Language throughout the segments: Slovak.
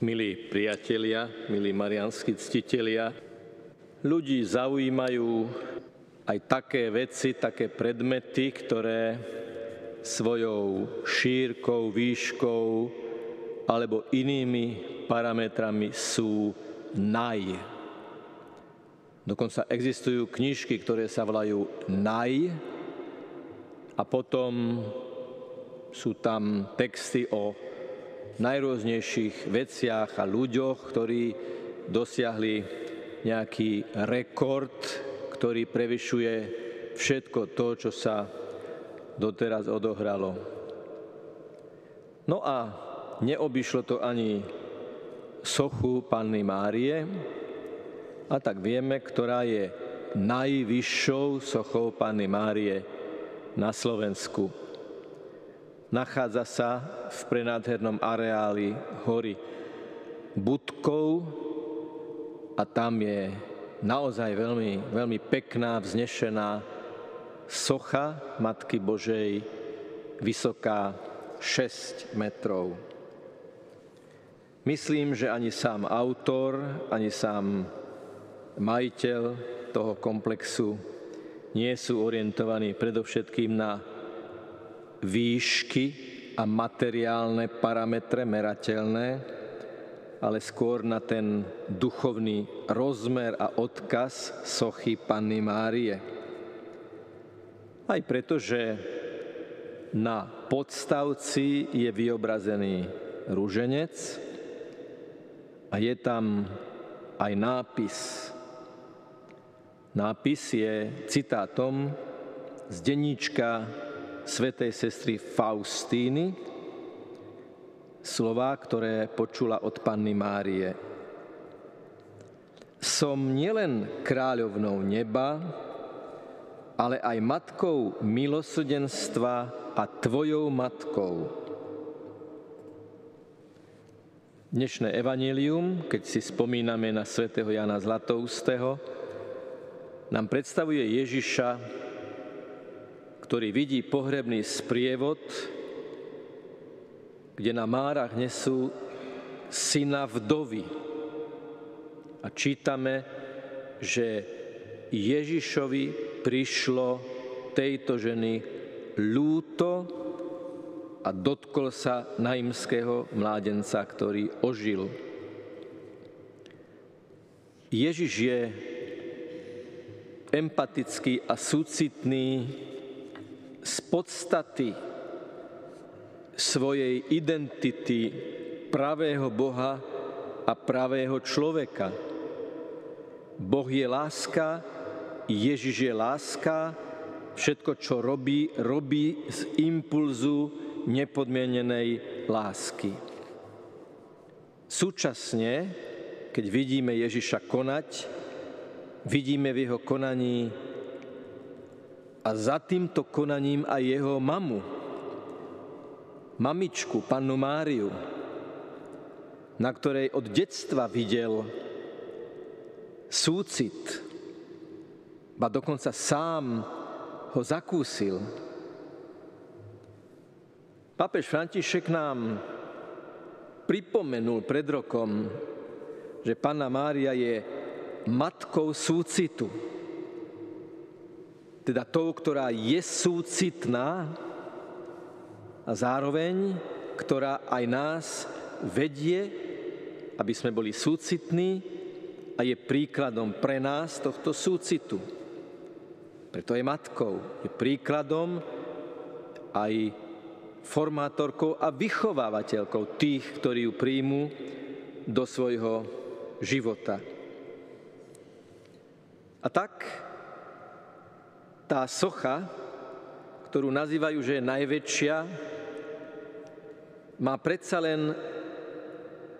Milí priatelia, milí marianskí ctitelia, ľudí zaujímajú aj také veci, také predmety, ktoré svojou šírkou, výškou alebo inými parametrami sú naj. Dokonca existujú knižky, ktoré sa volajú naj a potom sú tam texty o najrôznejších veciach a ľuďoch, ktorí dosiahli nejaký rekord, ktorý prevyšuje všetko to, čo sa doteraz odohralo. No a neobyšlo to ani sochu Panny Márie, a tak vieme, ktorá je najvyššou sochou Panny Márie na Slovensku nachádza sa v prenádhernom areáli hory Budkov a tam je naozaj veľmi, veľmi pekná, vznešená socha Matky Božej, vysoká 6 metrov. Myslím, že ani sám autor, ani sám majiteľ toho komplexu nie sú orientovaní predovšetkým na výšky a materiálne parametre merateľné, ale skôr na ten duchovný rozmer a odkaz sochy Panny Márie. Aj preto, že na podstavci je vyobrazený rúženec a je tam aj nápis. Nápis je citátom z denníčka svetej sestry Faustíny, slova, ktoré počula od Panny Márie. Som nielen kráľovnou neba, ale aj matkou milosrdenstva a tvojou matkou. Dnešné evanílium, keď si spomíname na svätého Jana Zlatoustého, nám predstavuje Ježiša ktorý vidí pohrebný sprievod, kde na márach nesú syna vdovy. A čítame, že Ježišovi prišlo tejto ženy lúto a dotkol sa naimského mládenca, ktorý ožil. Ježiš je empatický a súcitný z podstaty svojej identity pravého Boha a pravého človeka. Boh je láska, Ježiš je láska, všetko, čo robí, robí z impulzu nepodmienenej lásky. Súčasne, keď vidíme Ježiša konať, vidíme v jeho konaní a za týmto konaním aj jeho mamu, mamičku, pannu Máriu, na ktorej od detstva videl súcit, ba dokonca sám ho zakúsil. Papež František nám pripomenul pred rokom, že Panna Mária je matkou súcitu teda tou, ktorá je súcitná a zároveň, ktorá aj nás vedie, aby sme boli súcitní a je príkladom pre nás tohto súcitu. Preto je matkou, je príkladom aj formátorkou a vychovávateľkou tých, ktorí ju príjmu do svojho života. A tak tá socha, ktorú nazývajú, že je najväčšia, má predsa len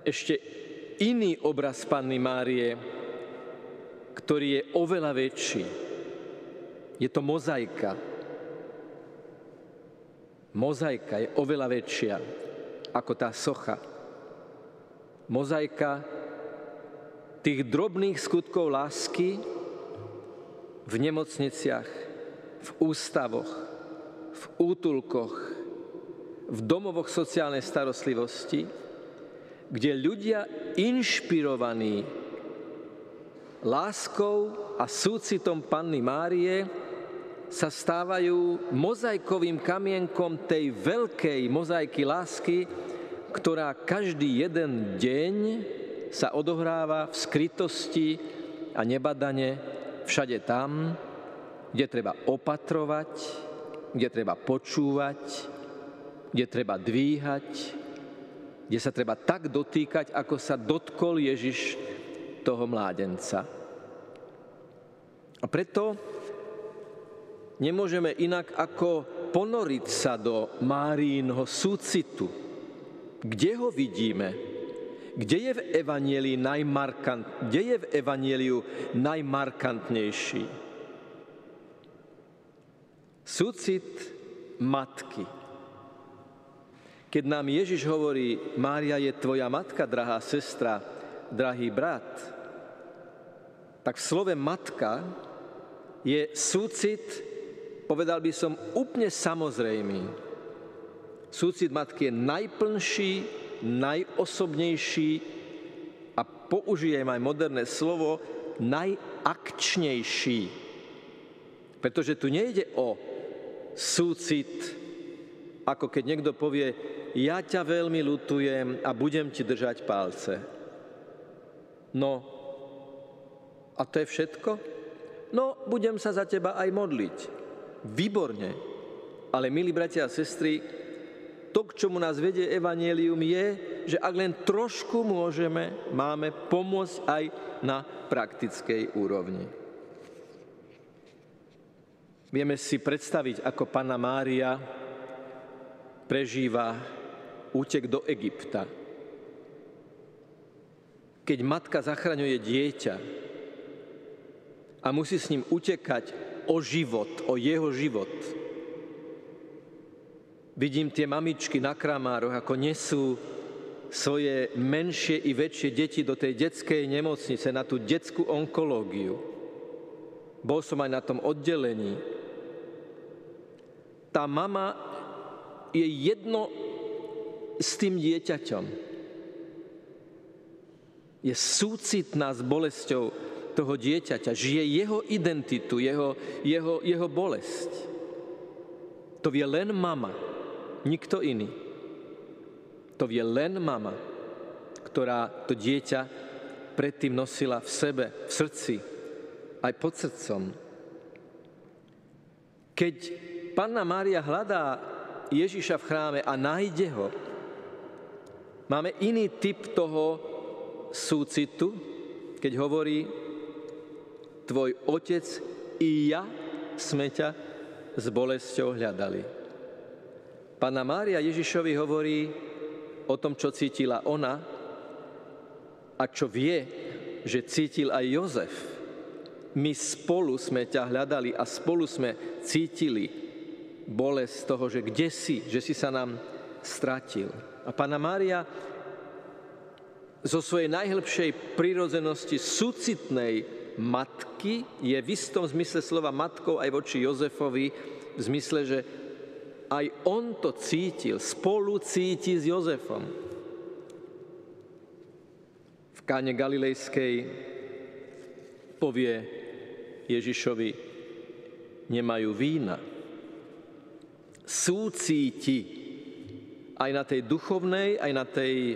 ešte iný obraz Panny Márie, ktorý je oveľa väčší. Je to mozaika. Mozaika je oveľa väčšia ako tá socha. Mozaika tých drobných skutkov lásky v nemocniciach, v ústavoch, v útulkoch, v domovoch sociálnej starostlivosti, kde ľudia inšpirovaní láskou a súcitom Panny Márie sa stávajú mozaikovým kamienkom tej veľkej mozaiky lásky, ktorá každý jeden deň sa odohráva v skrytosti a nebadane všade tam, kde treba opatrovať, kde treba počúvať, kde treba dvíhať, kde sa treba tak dotýkať, ako sa dotkol Ježiš toho mládenca. A preto nemôžeme inak ako ponoriť sa do Márínho súcitu. Kde ho vidíme? Kde je v Evanielii najmarkant, kde je v Evanieliu najmarkantnejší? Súcit matky. Keď nám Ježiš hovorí, Mária je tvoja matka, drahá sestra, drahý brat, tak v slove matka je súcit, povedal by som, úplne samozrejmý. Súcit matky je najplnší, najosobnejší a použijem aj moderné slovo, najakčnejší. Pretože tu nejde o súcit, ako keď niekto povie, ja ťa veľmi lutujem a budem ti držať palce. No, a to je všetko? No, budem sa za teba aj modliť. Výborne. Ale, milí bratia a sestry, to, k čomu nás vedie Evangelium, je, že ak len trošku môžeme, máme pomôcť aj na praktickej úrovni. Vieme si predstaviť, ako Pana Mária prežíva útek do Egypta keď matka zachraňuje dieťa a musí s ním utekať o život, o jeho život. Vidím tie mamičky na kramároch, ako nesú svoje menšie i väčšie deti do tej detskej nemocnice, na tú detskú onkológiu. Bol som aj na tom oddelení. Tá mama je jedno s tým dieťaťom je súcitná s bolesťou toho dieťaťa, žije jeho identitu, jeho, jeho, jeho bolesť. To vie len mama, nikto iný. To vie len mama, ktorá to dieťa predtým nosila v sebe, v srdci, aj pod srdcom. Keď Panna Mária hľadá Ježiša v chráme a nájde ho, máme iný typ toho, súcitu, keď hovorí, tvoj otec i ja sme ťa s bolesťou hľadali. Pána Mária Ježišovi hovorí o tom, čo cítila ona a čo vie, že cítil aj Jozef. My spolu sme ťa hľadali a spolu sme cítili bolesť toho, že kde si, že si sa nám stratil. A Pána Mária zo svojej najhlbšej prírodzenosti súcitnej matky je v istom zmysle slova matkou aj voči Jozefovi, v zmysle, že aj on to cítil, spolu cíti s Jozefom. V káne Galilejskej povie Ježišovi, nemajú vína. Súcíti aj na tej duchovnej, aj na tej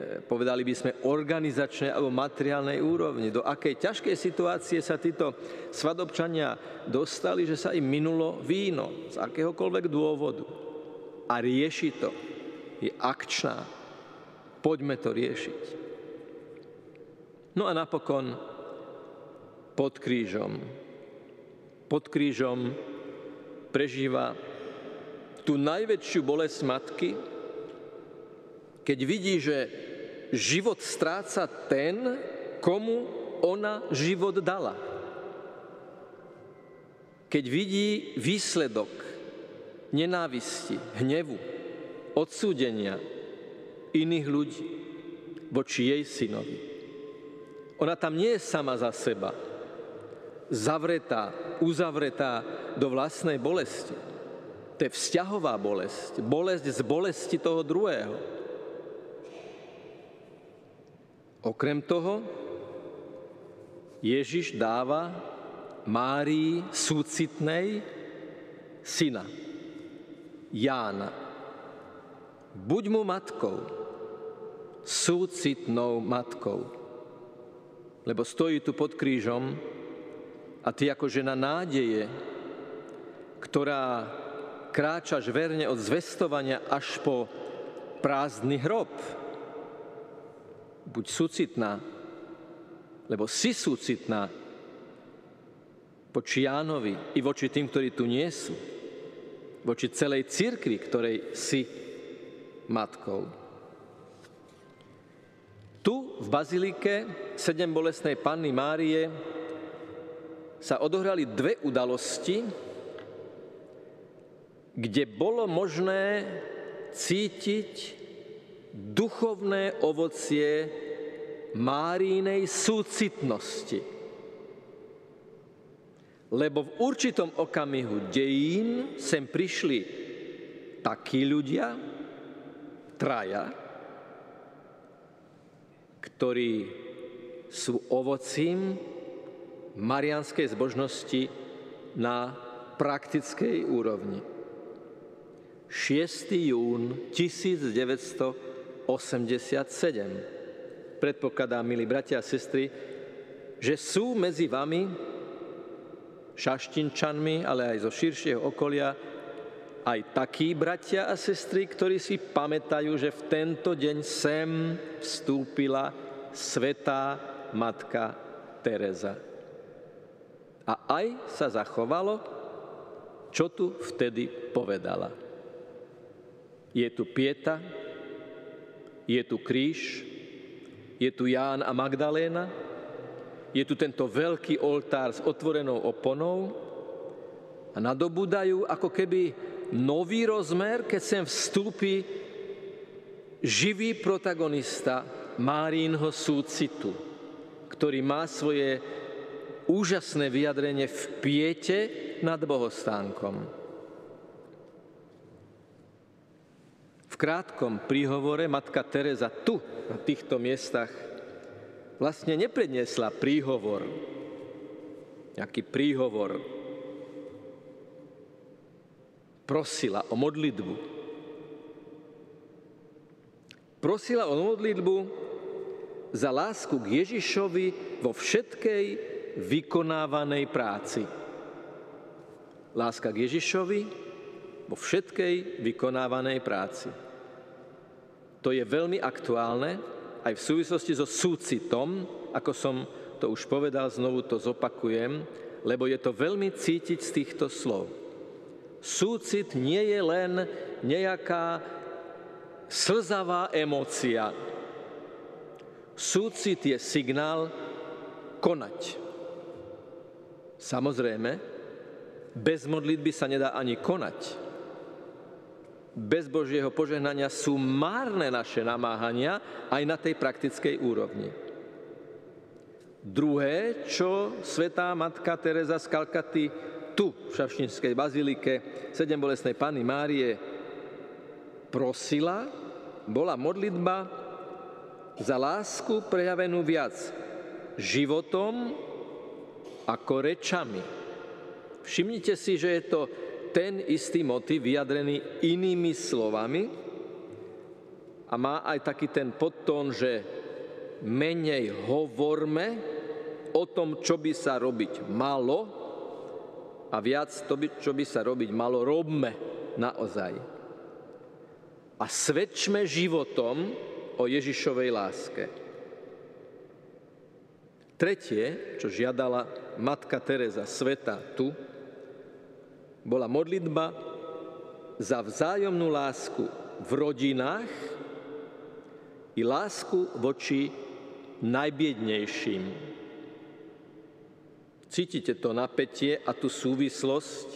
E, povedali by sme, organizačnej alebo materiálnej úrovni. Do akej ťažkej situácie sa títo svadobčania dostali, že sa im minulo víno z akéhokoľvek dôvodu. A rieši to. Je akčná. Poďme to riešiť. No a napokon pod krížom. Pod krížom prežíva tú najväčšiu bolesť matky, keď vidí, že život stráca ten, komu ona život dala. Keď vidí výsledok nenávisti, hnevu, odsúdenia iných ľudí voči jej synovi. Ona tam nie je sama za seba, zavretá, uzavretá do vlastnej bolesti. To je vzťahová bolesť, bolesť z bolesti toho druhého. Okrem toho, Ježiš dáva Márii súcitnej syna, Jána. Buď mu matkou, súcitnou matkou. Lebo stojí tu pod krížom a ty ako žena nádeje, ktorá kráčaš verne od zvestovania až po prázdny hrob. Buď súcitná, lebo si súcitná voči Jánovi i voči tým, ktorí tu nie sú. Voči celej cirkvi, ktorej si matkou. Tu v Bazilike sedem bolesnej Panny Márie sa odohrali dve udalosti, kde bolo možné cítiť duchovné ovocie Márínej súcitnosti. Lebo v určitom okamihu dejín sem prišli takí ľudia, traja, ktorí sú ovocím marianskej zbožnosti na praktickej úrovni. 6. jún 1987. Predpokladám, milí bratia a sestry, že sú medzi vami šaštinčanmi, ale aj zo širšieho okolia, aj takí bratia a sestry, ktorí si pamätajú, že v tento deň sem vstúpila svetá matka Teresa. A aj sa zachovalo, čo tu vtedy povedala. Je tu Pieta, je tu kríž, je tu Ján a Magdaléna, je tu tento veľký oltár s otvorenou oponou a nadobúdajú ako keby nový rozmer, keď sem vstúpi živý protagonista Márínho súcitu, ktorý má svoje úžasné vyjadrenie v piete nad bohostánkom. Krátkom príhovore matka Teresa tu, na týchto miestach, vlastne nepredniesla príhovor, nejaký príhovor, prosila o modlitbu. Prosila o modlitbu za lásku k Ježišovi vo všetkej vykonávanej práci. Láska k Ježišovi vo všetkej vykonávanej práci. To je veľmi aktuálne, aj v súvislosti so súcitom, ako som to už povedal, znovu to zopakujem, lebo je to veľmi cítiť z týchto slov. Súcit nie je len nejaká slzavá emócia. Súcit je signál konať. Samozrejme, bez modlitby sa nedá ani konať bez Božieho požehnania sú márne naše namáhania aj na tej praktickej úrovni. Druhé, čo svetá matka Teresa z Kalkaty tu v Šavštinskej bazilike sedem bolesnej Panny Márie prosila, bola modlitba za lásku prejavenú viac životom ako rečami. Všimnite si, že je to ten istý motiv vyjadrený inými slovami a má aj taký ten podtón, že menej hovorme o tom, čo by sa robiť malo a viac to, by, čo by sa robiť malo, robme naozaj. A svedčme životom o Ježišovej láske. Tretie, čo žiadala matka Teresa Sveta tu, bola modlitba za vzájomnú lásku v rodinách i lásku voči najbiednejším. Cítite to napätie a tú súvislosť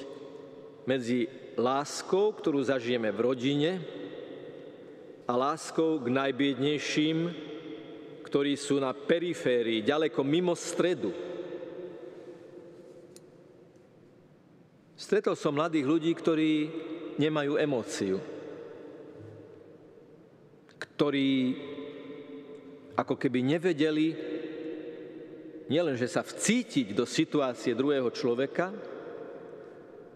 medzi láskou, ktorú zažijeme v rodine a láskou k najbiednejším, ktorí sú na periférii, ďaleko mimo stredu Stretol som mladých ľudí, ktorí nemajú emóciu, ktorí ako keby nevedeli nielenže sa vcítiť do situácie druhého človeka,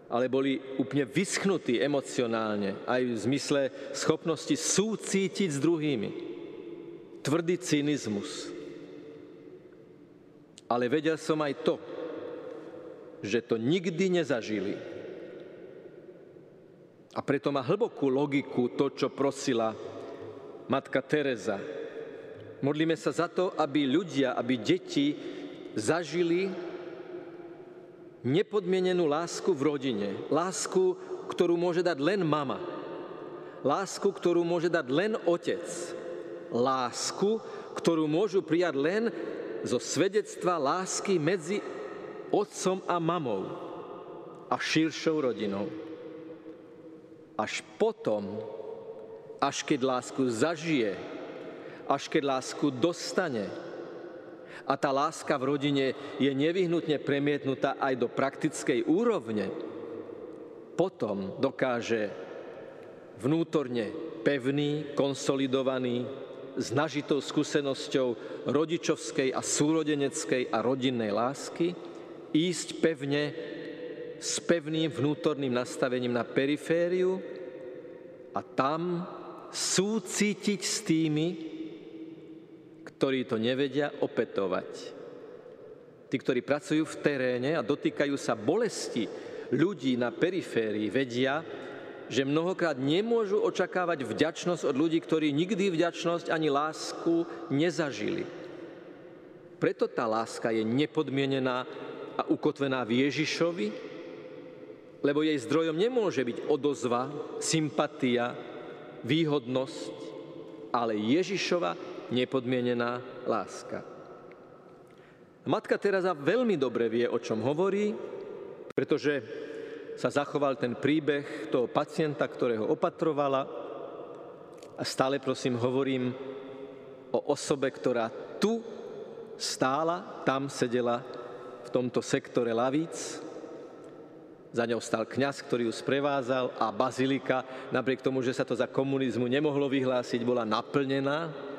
ale boli úplne vyschnutí emocionálne, aj v zmysle schopnosti súcítiť s druhými. Tvrdý cynizmus. Ale vedel som aj to, že to nikdy nezažili. A preto má hlbokú logiku to, čo prosila matka Teresa. Modlíme sa za to, aby ľudia, aby deti zažili nepodmienenú lásku v rodine. Lásku, ktorú môže dať len mama. Lásku, ktorú môže dať len otec. Lásku, ktorú môžu prijať len zo svedectva lásky medzi otcom a mamou a širšou rodinou. Až potom, až keď lásku zažije, až keď lásku dostane, a tá láska v rodine je nevyhnutne premietnutá aj do praktickej úrovne, potom dokáže vnútorne pevný, konsolidovaný, s nažitou skúsenosťou rodičovskej a súrodeneckej a rodinnej lásky, ísť pevne s pevným vnútorným nastavením na perifériu a tam súcítiť s tými, ktorí to nevedia opetovať. Tí, ktorí pracujú v teréne a dotýkajú sa bolesti ľudí na periférii, vedia, že mnohokrát nemôžu očakávať vďačnosť od ľudí, ktorí nikdy vďačnosť ani lásku nezažili. Preto tá láska je nepodmienená a ukotvená v Ježišovi, lebo jej zdrojom nemôže byť odozva, sympatia, výhodnosť, ale Ježišova nepodmienená láska. Matka Teresa veľmi dobre vie, o čom hovorí, pretože sa zachoval ten príbeh toho pacienta, ktorého opatrovala. A stále prosím hovorím o osobe, ktorá tu stála, tam sedela v tomto sektore lavíc. Za ňou stal kňaz, ktorý ju sprevázal a bazilika, napriek tomu, že sa to za komunizmu nemohlo vyhlásiť, bola naplnená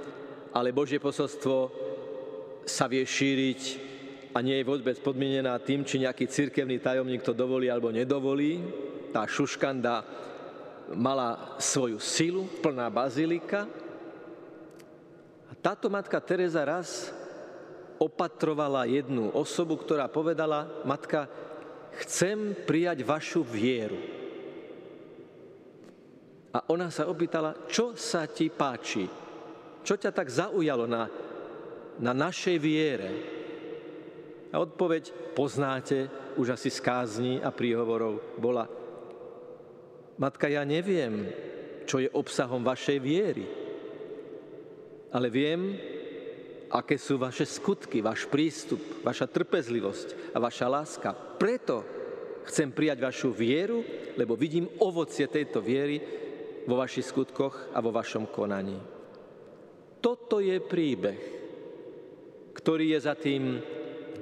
ale Božie posolstvo sa vie šíriť a nie je vôbec podmienená tým, či nejaký cirkevný tajomník to dovolí alebo nedovolí. Tá šuškanda mala svoju silu, plná bazilika. A táto matka Teresa raz opatrovala jednu osobu, ktorá povedala, matka, chcem prijať vašu vieru. A ona sa opýtala, čo sa ti páči? Čo ťa tak zaujalo na, na našej viere? A odpoveď poznáte už asi z kázni a príhovorov bola Matka, ja neviem, čo je obsahom vašej viery, ale viem, aké sú vaše skutky, váš prístup, vaša trpezlivosť a vaša láska. Preto chcem prijať vašu vieru, lebo vidím ovocie tejto viery vo vašich skutkoch a vo vašom konaní. Toto je príbeh, ktorý je za tým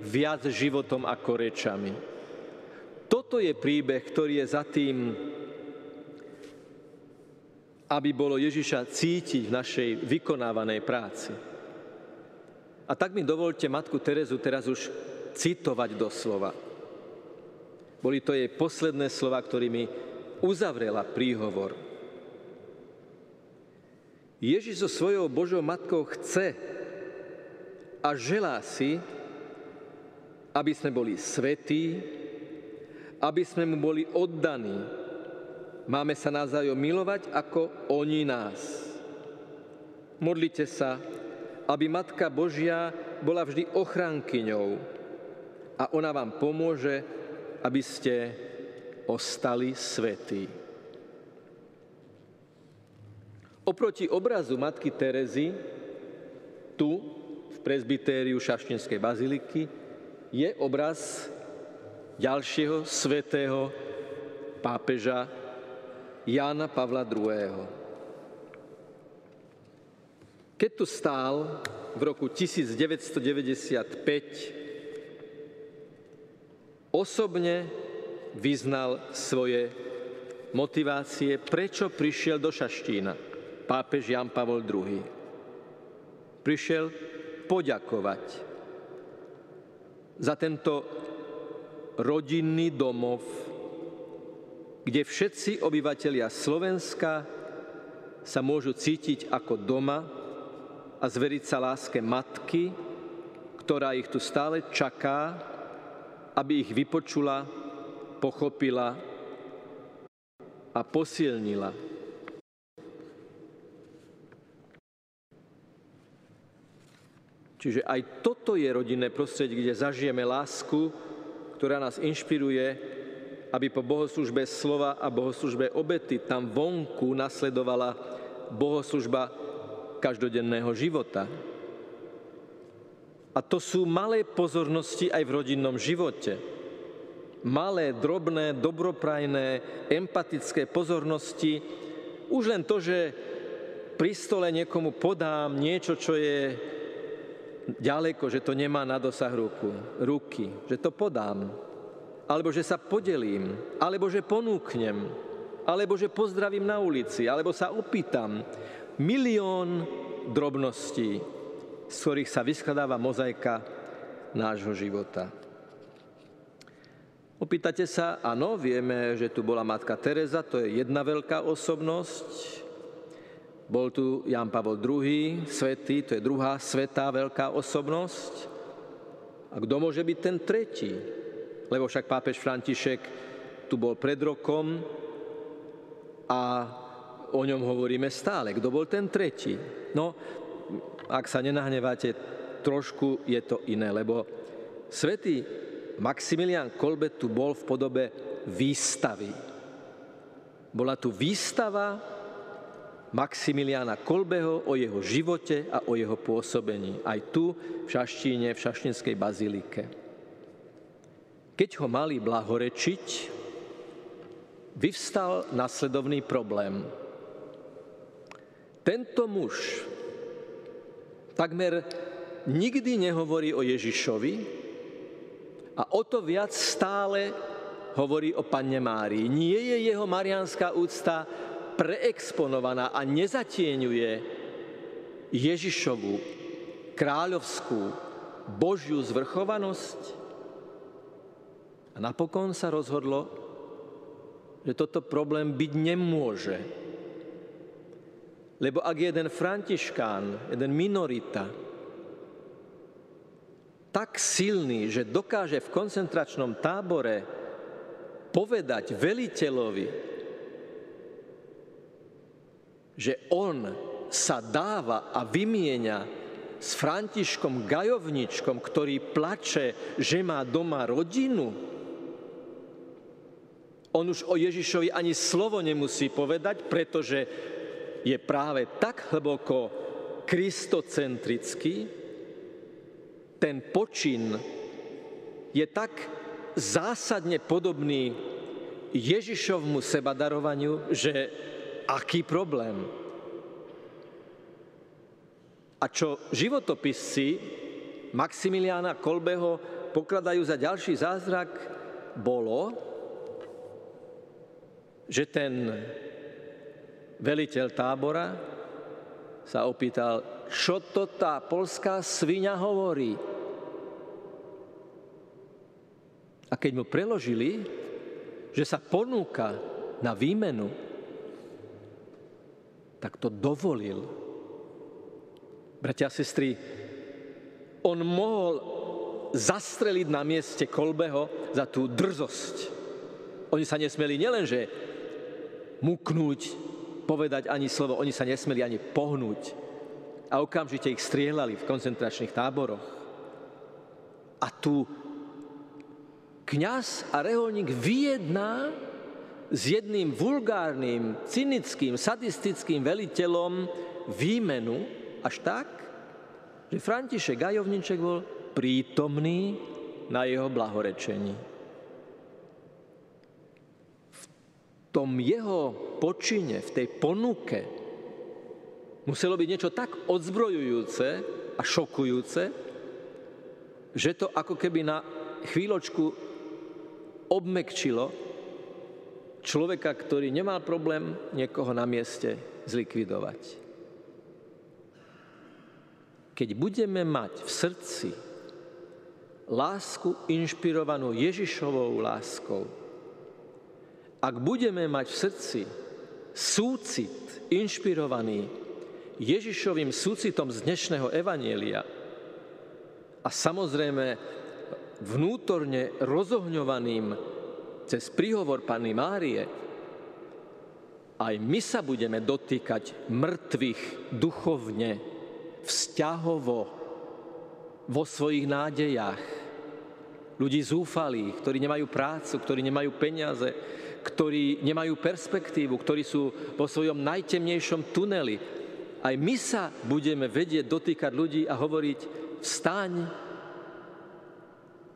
viac životom ako rečami. Toto je príbeh, ktorý je za tým, aby bolo Ježiša cítiť v našej vykonávanej práci. A tak mi dovolte matku Terezu teraz už citovať doslova. Boli to jej posledné slova, ktorými uzavrela príhovor Ježiš so svojou Božou matkou chce a želá si, aby sme boli svetí, aby sme mu boli oddaní. Máme sa navzájom milovať, ako oni nás. Modlite sa, aby Matka Božia bola vždy ochránkyňou a ona vám pomôže, aby ste ostali svetí. Oproti obrazu matky Terezy, tu v prezbitériu Šaštinskej baziliky, je obraz ďalšieho svetého pápeža Jána Pavla II. Keď tu stál v roku 1995, osobne vyznal svoje motivácie, prečo prišiel do Šaštína pápež Jan Pavol II. Prišiel poďakovať za tento rodinný domov, kde všetci obyvatelia Slovenska sa môžu cítiť ako doma a zveriť sa láske matky, ktorá ich tu stále čaká, aby ich vypočula, pochopila a posilnila. Čiže aj toto je rodinné prostredie, kde zažijeme lásku, ktorá nás inšpiruje, aby po bohoslužbe slova a bohoslužbe obety tam vonku nasledovala bohoslužba každodenného života. A to sú malé pozornosti aj v rodinnom živote. Malé, drobné, dobroprajné, empatické pozornosti. Už len to, že pri stole niekomu podám niečo, čo je ďaleko, že to nemá na dosah ruku, ruky, že to podám, alebo že sa podelím, alebo že ponúknem, alebo že pozdravím na ulici, alebo sa opýtam. Milión drobností, z ktorých sa vyskladáva mozaika nášho života. Opýtate sa, áno, vieme, že tu bola matka Teresa, to je jedna veľká osobnosť, bol tu Jan Pavol II, svetý, to je druhá svetá veľká osobnosť. A kto môže byť ten tretí? Lebo však pápež František tu bol pred rokom a o ňom hovoríme stále. Kto bol ten tretí? No, ak sa nenahneváte, trošku je to iné, lebo svätý Maximilian Kolbe tu bol v podobe výstavy. Bola tu výstava Maximiliana Kolbeho o jeho živote a o jeho pôsobení. Aj tu v Šaštíne, v Šaštinskej bazilike. Keď ho mali blahorečiť, vyvstal nasledovný problém. Tento muž takmer nikdy nehovorí o Ježišovi a o to viac stále hovorí o Panne Márii. Nie je jeho marianská úcta preexponovaná a nezatieňuje Ježišovú kráľovskú Božiu zvrchovanosť. A napokon sa rozhodlo, že toto problém byť nemôže. Lebo ak jeden františkán, jeden minorita, tak silný, že dokáže v koncentračnom tábore povedať veliteľovi, že on sa dáva a vymieňa s Františkom Gajovničkom, ktorý plače, že má doma rodinu. On už o Ježišovi ani slovo nemusí povedať, pretože je práve tak hlboko kristocentrický, ten počin je tak zásadne podobný Ježišovmu sebadarovaniu, že aký problém. A čo životopisci Maximiliána Kolbeho pokladajú za ďalší zázrak, bolo, že ten veliteľ tábora sa opýtal, čo to tá polská svinia hovorí. A keď mu preložili, že sa ponúka na výmenu tak to dovolil. Bratia a sestry, on mohol zastreliť na mieste Kolbeho za tú drzosť. Oni sa nesmeli nielenže muknúť, povedať ani slovo, oni sa nesmeli ani pohnúť. A okamžite ich strieľali v koncentračných táboroch. A tu kňaz a reholník vyjedná, s jedným vulgárnym, cynickým, sadistickým veliteľom výmenu až tak, že František Gajovniček bol prítomný na jeho blahorečení. V tom jeho počine, v tej ponuke muselo byť niečo tak odzbrojujúce a šokujúce, že to ako keby na chvíľočku obmekčilo človeka, ktorý nemal problém niekoho na mieste zlikvidovať. keď budeme mať v srdci lásku inšpirovanú Ježišovou láskou, ak budeme mať v srdci súcit inšpirovaný Ježišovým súcitom z dnešného evanielia a samozrejme vnútorne rozohňovaným cez príhovor Panny Márie, aj my sa budeme dotýkať mŕtvych duchovne, vzťahovo, vo svojich nádejách. Ľudí zúfalých, ktorí nemajú prácu, ktorí nemajú peniaze, ktorí nemajú perspektívu, ktorí sú vo svojom najtemnejšom tuneli. Aj my sa budeme vedieť dotýkať ľudí a hovoriť, vstaň,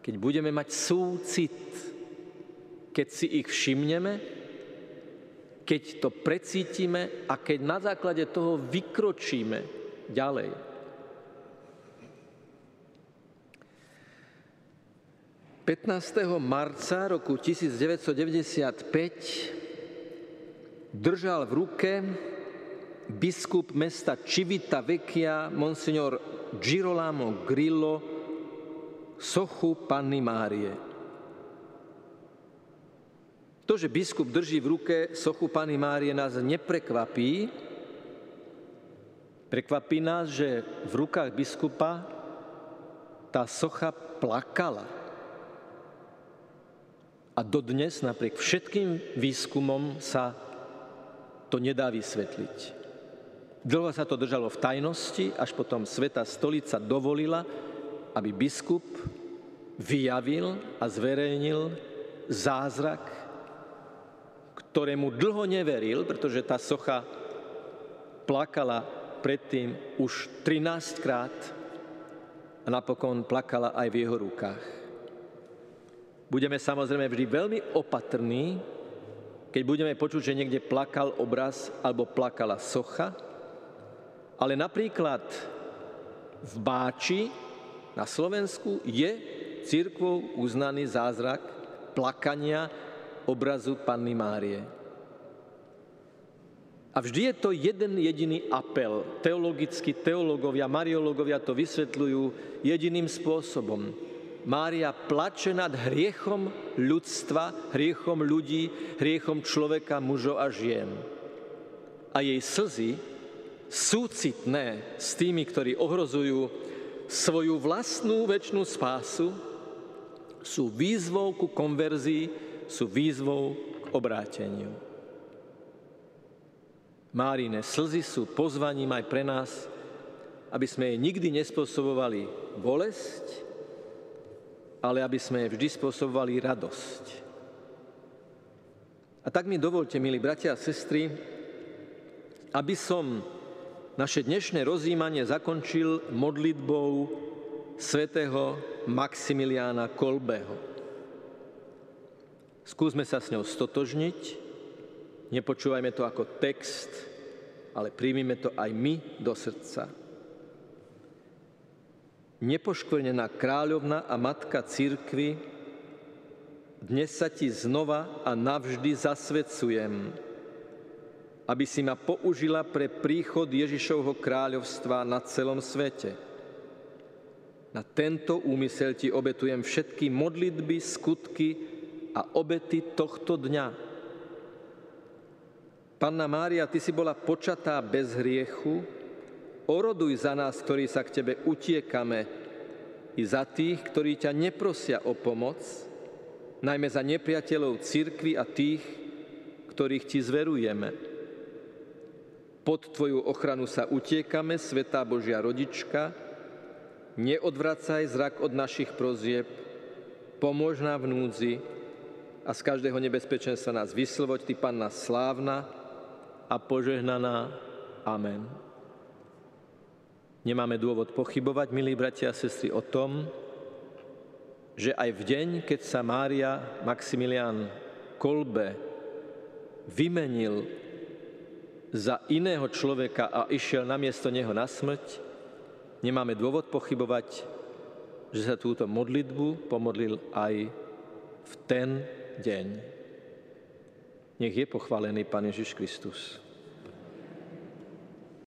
keď budeme mať súcit, keď si ich všimneme, keď to precítime a keď na základe toho vykročíme ďalej. ...15. marca roku 1995 držal v ruke biskup mesta Civita Vecchia, monsignor Girolamo Grillo, sochu Panny Márie. To, že biskup drží v ruke sochu Pany Márie, nás neprekvapí. Prekvapí nás, že v rukách biskupa tá socha plakala. A dodnes, napriek všetkým výskumom, sa to nedá vysvetliť. Dlho sa to držalo v tajnosti, až potom Sveta stolica dovolila, aby biskup vyjavil a zverejnil zázrak ktorému dlho neveril, pretože tá socha plakala predtým už 13 krát a napokon plakala aj v jeho rukách. Budeme samozrejme vždy veľmi opatrní, keď budeme počuť, že niekde plakal obraz alebo plakala socha, ale napríklad v Báči na Slovensku je církvou uznaný zázrak plakania obrazu Panny Márie. A vždy je to jeden jediný apel. Teologicky teológovia, mariológovia to vysvetľujú jediným spôsobom. Mária plače nad hriechom ľudstva, hriechom ľudí, hriechom človeka, mužov a žien. A jej slzy, súcitné s tými, ktorí ohrozujú svoju vlastnú väčšnú spásu, sú výzvou ku konverzii sú výzvou k obráteniu. Márine slzy sú pozvaním aj pre nás, aby sme jej nikdy nespôsobovali bolesť, ale aby sme vždy spôsobovali radosť. A tak mi dovolte, milí bratia a sestry, aby som naše dnešné rozjímanie zakončil modlitbou svätého Maximiliána Kolbeho. Skúsme sa s ňou stotožniť, nepočúvajme to ako text, ale príjmime to aj my do srdca. Nepoškvrnená kráľovna a matka církvy, dnes sa ti znova a navždy zasvedcujem, aby si ma použila pre príchod Ježišovho kráľovstva na celom svete. Na tento úmysel ti obetujem všetky modlitby, skutky, a obety tohto dňa. Panna Mária, Ty si bola počatá bez hriechu, oroduj za nás, ktorí sa k Tebe utiekame, i za tých, ktorí ťa neprosia o pomoc, najmä za nepriateľov cirkvy a tých, ktorých Ti zverujeme. Pod Tvoju ochranu sa utiekame, Svetá Božia Rodička, neodvracaj zrak od našich prozieb, pomôž nám v núdzi, a z každého nebezpečenstva nás vysloboď, Ty, Panna slávna a požehnaná. Amen. Nemáme dôvod pochybovať, milí bratia a sestry, o tom, že aj v deň, keď sa Mária Maximilian Kolbe vymenil za iného človeka a išiel namiesto neho na smrť, nemáme dôvod pochybovať, že sa túto modlitbu pomodlil aj v ten deň. Nech je pochválený Pán Ježiš Kristus.